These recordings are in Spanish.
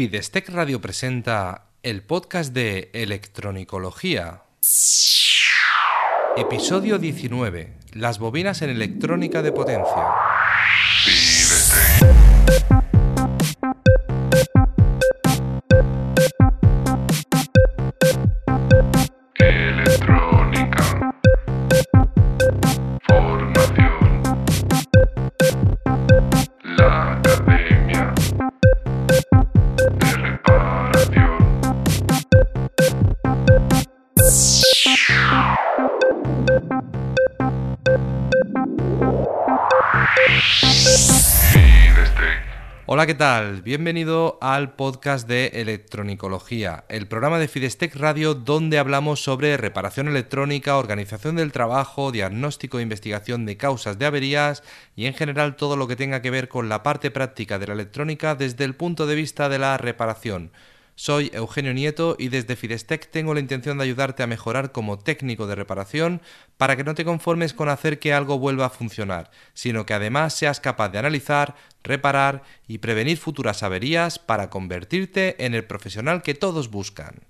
Fidestec Radio presenta el podcast de Electronicología. Episodio 19. Las bobinas en electrónica de potencia. Hola, ¿qué tal? Bienvenido al podcast de Electronicología, el programa de Fidestec Radio donde hablamos sobre reparación electrónica, organización del trabajo, diagnóstico e investigación de causas de averías y en general todo lo que tenga que ver con la parte práctica de la electrónica desde el punto de vista de la reparación. Soy Eugenio Nieto y desde Fidestec tengo la intención de ayudarte a mejorar como técnico de reparación para que no te conformes con hacer que algo vuelva a funcionar, sino que además seas capaz de analizar, reparar y prevenir futuras averías para convertirte en el profesional que todos buscan.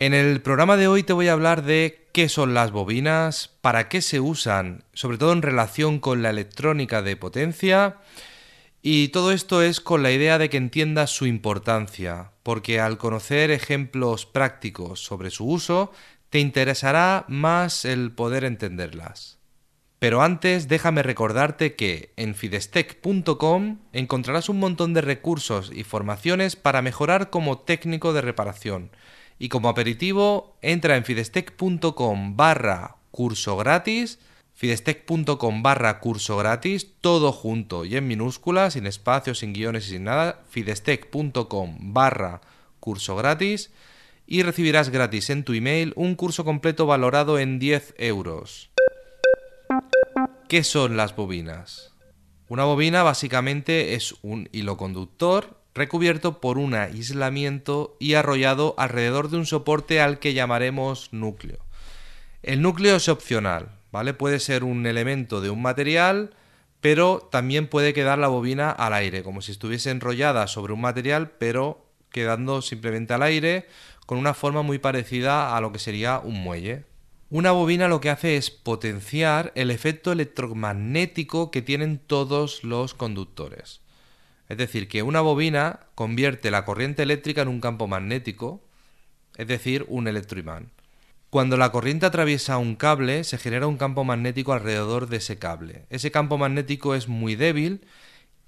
En el programa de hoy te voy a hablar de qué son las bobinas, para qué se usan, sobre todo en relación con la electrónica de potencia, y todo esto es con la idea de que entiendas su importancia, porque al conocer ejemplos prácticos sobre su uso, te interesará más el poder entenderlas. Pero antes déjame recordarte que en fidestec.com encontrarás un montón de recursos y formaciones para mejorar como técnico de reparación. Y como aperitivo, entra en fidestec.com barra curso gratis fidestec.com barra curso gratis, todo junto y en minúsculas, sin espacios, sin guiones y sin nada, fidestec.com barra curso gratis y recibirás gratis en tu email un curso completo valorado en 10 euros. ¿Qué son las bobinas? Una bobina básicamente es un hilo conductor recubierto por un aislamiento y arrollado alrededor de un soporte al que llamaremos núcleo. El núcleo es opcional, ¿vale? Puede ser un elemento de un material, pero también puede quedar la bobina al aire, como si estuviese enrollada sobre un material, pero quedando simplemente al aire, con una forma muy parecida a lo que sería un muelle. Una bobina lo que hace es potenciar el efecto electromagnético que tienen todos los conductores. Es decir, que una bobina convierte la corriente eléctrica en un campo magnético, es decir, un electroimán. Cuando la corriente atraviesa un cable, se genera un campo magnético alrededor de ese cable. Ese campo magnético es muy débil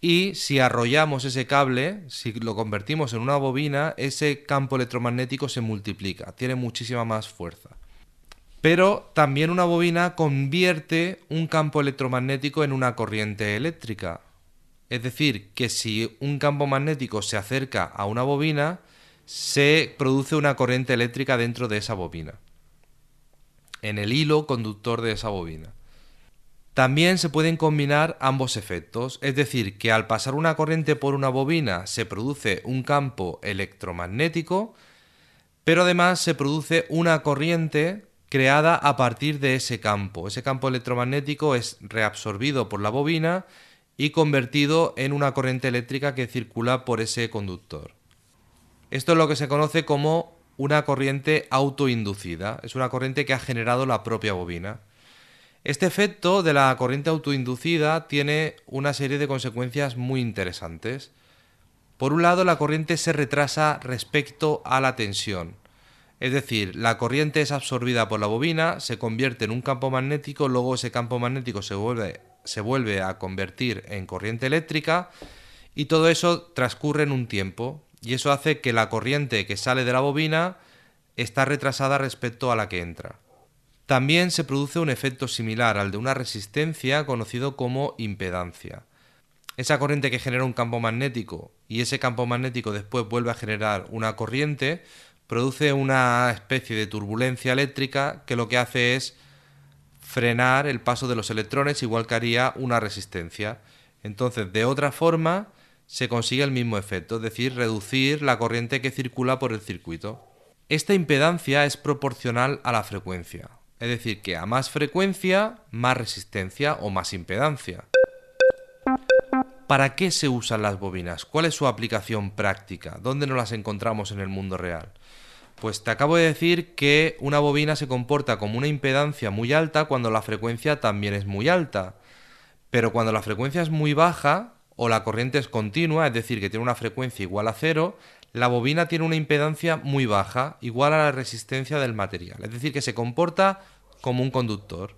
y si arrollamos ese cable, si lo convertimos en una bobina, ese campo electromagnético se multiplica, tiene muchísima más fuerza. Pero también una bobina convierte un campo electromagnético en una corriente eléctrica. Es decir, que si un campo magnético se acerca a una bobina, se produce una corriente eléctrica dentro de esa bobina, en el hilo conductor de esa bobina. También se pueden combinar ambos efectos, es decir, que al pasar una corriente por una bobina se produce un campo electromagnético, pero además se produce una corriente creada a partir de ese campo. Ese campo electromagnético es reabsorbido por la bobina y convertido en una corriente eléctrica que circula por ese conductor. Esto es lo que se conoce como una corriente autoinducida, es una corriente que ha generado la propia bobina. Este efecto de la corriente autoinducida tiene una serie de consecuencias muy interesantes. Por un lado, la corriente se retrasa respecto a la tensión. Es decir, la corriente es absorbida por la bobina, se convierte en un campo magnético, luego ese campo magnético se vuelve, se vuelve a convertir en corriente eléctrica y todo eso transcurre en un tiempo y eso hace que la corriente que sale de la bobina está retrasada respecto a la que entra. También se produce un efecto similar al de una resistencia conocido como impedancia. Esa corriente que genera un campo magnético y ese campo magnético después vuelve a generar una corriente, produce una especie de turbulencia eléctrica que lo que hace es frenar el paso de los electrones igual que haría una resistencia. Entonces, de otra forma, se consigue el mismo efecto, es decir, reducir la corriente que circula por el circuito. Esta impedancia es proporcional a la frecuencia, es decir, que a más frecuencia, más resistencia o más impedancia. ¿para qué se usan las bobinas? ¿Cuál es su aplicación práctica? ¿Dónde nos las encontramos en el mundo real? Pues te acabo de decir que una bobina se comporta como una impedancia muy alta cuando la frecuencia también es muy alta. Pero cuando la frecuencia es muy baja o la corriente es continua, es decir, que tiene una frecuencia igual a cero, la bobina tiene una impedancia muy baja, igual a la resistencia del material. Es decir, que se comporta como un conductor.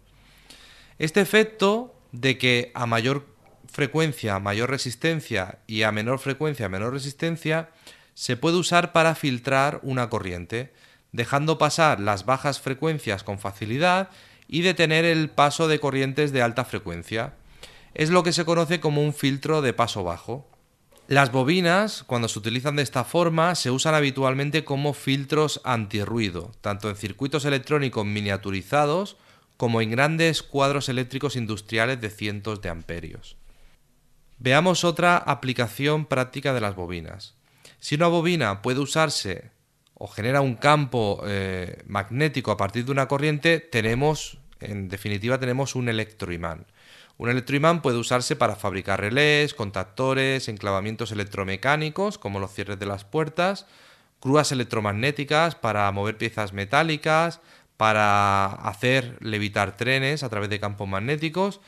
Este efecto de que a mayor frecuencia, mayor resistencia y a menor frecuencia, menor resistencia, se puede usar para filtrar una corriente, dejando pasar las bajas frecuencias con facilidad y detener el paso de corrientes de alta frecuencia. Es lo que se conoce como un filtro de paso bajo. Las bobinas, cuando se utilizan de esta forma, se usan habitualmente como filtros antirruido, tanto en circuitos electrónicos miniaturizados como en grandes cuadros eléctricos industriales de cientos de amperios. Veamos otra aplicación práctica de las bobinas. Si una bobina puede usarse o genera un campo eh, magnético a partir de una corriente, tenemos, en definitiva, tenemos un electroimán. Un electroimán puede usarse para fabricar relés, contactores, enclavamientos electromecánicos, como los cierres de las puertas, grúas electromagnéticas para mover piezas metálicas, para hacer levitar trenes a través de campos magnéticos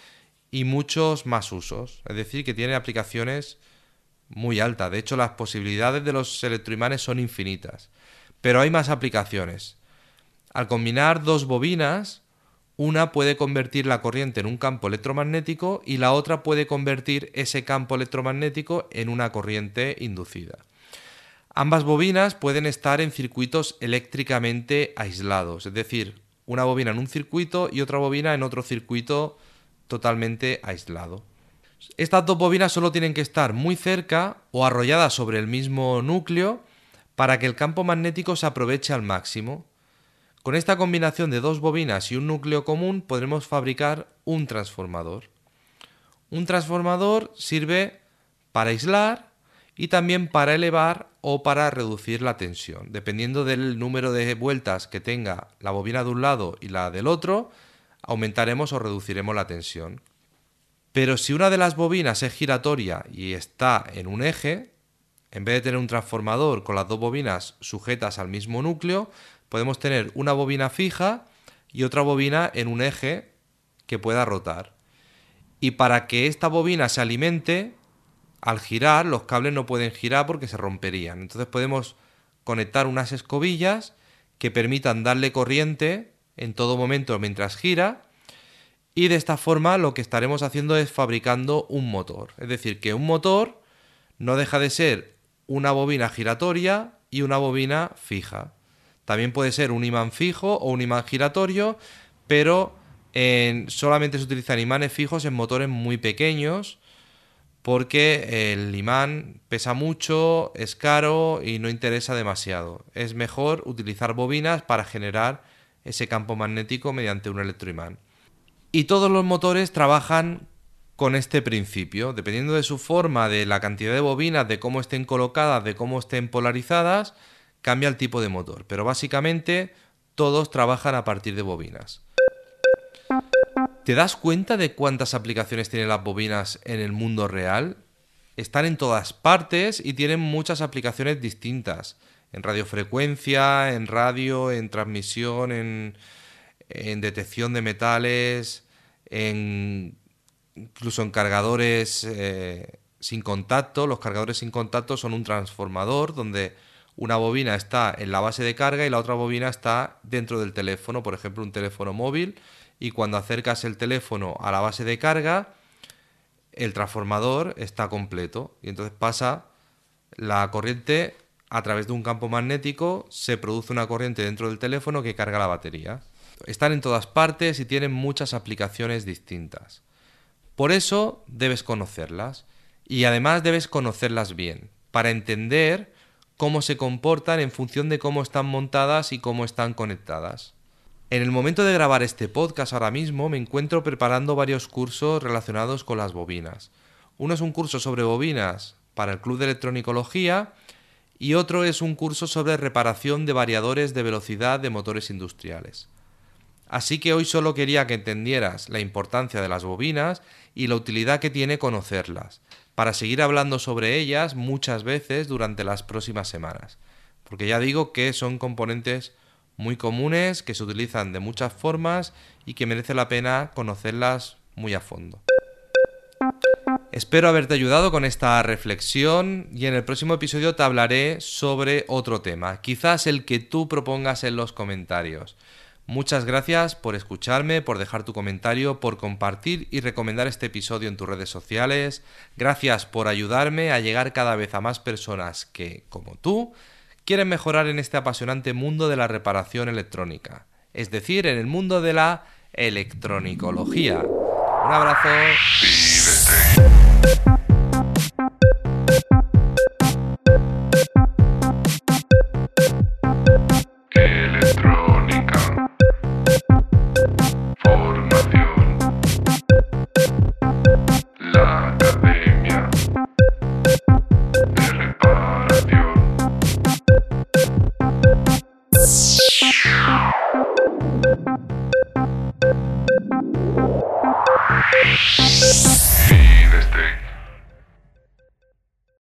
y muchos más usos. Es decir, que tiene aplicaciones muy alta. De hecho, las posibilidades de los electroimanes son infinitas. Pero hay más aplicaciones. Al combinar dos bobinas, una puede convertir la corriente en un campo electromagnético y la otra puede convertir ese campo electromagnético en una corriente inducida. Ambas bobinas pueden estar en circuitos eléctricamente aislados, es decir, una bobina en un circuito y otra bobina en otro circuito totalmente aislado. Estas dos bobinas solo tienen que estar muy cerca o arrolladas sobre el mismo núcleo para que el campo magnético se aproveche al máximo. Con esta combinación de dos bobinas y un núcleo común podremos fabricar un transformador. Un transformador sirve para aislar y también para elevar o para reducir la tensión. Dependiendo del número de vueltas que tenga la bobina de un lado y la del otro, aumentaremos o reduciremos la tensión. Pero si una de las bobinas es giratoria y está en un eje, en vez de tener un transformador con las dos bobinas sujetas al mismo núcleo, podemos tener una bobina fija y otra bobina en un eje que pueda rotar. Y para que esta bobina se alimente, al girar los cables no pueden girar porque se romperían. Entonces podemos conectar unas escobillas que permitan darle corriente en todo momento mientras gira y de esta forma lo que estaremos haciendo es fabricando un motor. Es decir, que un motor no deja de ser una bobina giratoria y una bobina fija. También puede ser un imán fijo o un imán giratorio, pero solamente se utilizan imanes fijos en motores muy pequeños porque el imán pesa mucho, es caro y no interesa demasiado. Es mejor utilizar bobinas para generar ese campo magnético mediante un electroimán. Y todos los motores trabajan con este principio. Dependiendo de su forma, de la cantidad de bobinas, de cómo estén colocadas, de cómo estén polarizadas, cambia el tipo de motor. Pero básicamente todos trabajan a partir de bobinas. ¿Te das cuenta de cuántas aplicaciones tienen las bobinas en el mundo real? Están en todas partes y tienen muchas aplicaciones distintas. En radiofrecuencia, en radio, en transmisión, en, detección de metales, incluso en cargadores eh, sin contacto. Los cargadores sin contacto son un transformador donde una bobina está en la base de carga y la otra bobina está dentro del teléfono, por ejemplo un teléfono móvil, y cuando acercas el teléfono a la base de carga, el transformador está completo y entonces pasa la corriente a través de un campo magnético, se produce una corriente dentro del teléfono que carga la batería. Están en todas partes y tienen muchas aplicaciones distintas. Por eso debes conocerlas y además debes conocerlas bien, para entender cómo se comportan en función de cómo están montadas y cómo están conectadas. En el momento de grabar este podcast ahora mismo me encuentro preparando varios cursos relacionados con las bobinas. Uno es un curso sobre bobinas para el Club de Electronicología y otro es un curso sobre reparación de variadores de velocidad de motores industriales. Así que hoy solo quería que entendieras la importancia de las bobinas y la utilidad que tiene conocerlas, para seguir hablando sobre ellas muchas veces durante las próximas semanas. Porque ya digo que son componentes muy comunes, que se utilizan de muchas formas y que merece la pena conocerlas muy a fondo. Espero haberte ayudado con esta reflexión y en el próximo episodio te hablaré sobre otro tema, quizás el que tú propongas en los comentarios. Muchas gracias por escucharme, por dejar tu comentario, por compartir y recomendar este episodio en tus redes sociales. Gracias por ayudarme a llegar cada vez a más personas que, como tú, quieren mejorar en este apasionante mundo de la reparación electrónica, es decir, en el mundo de la electronicología. Un abrazo.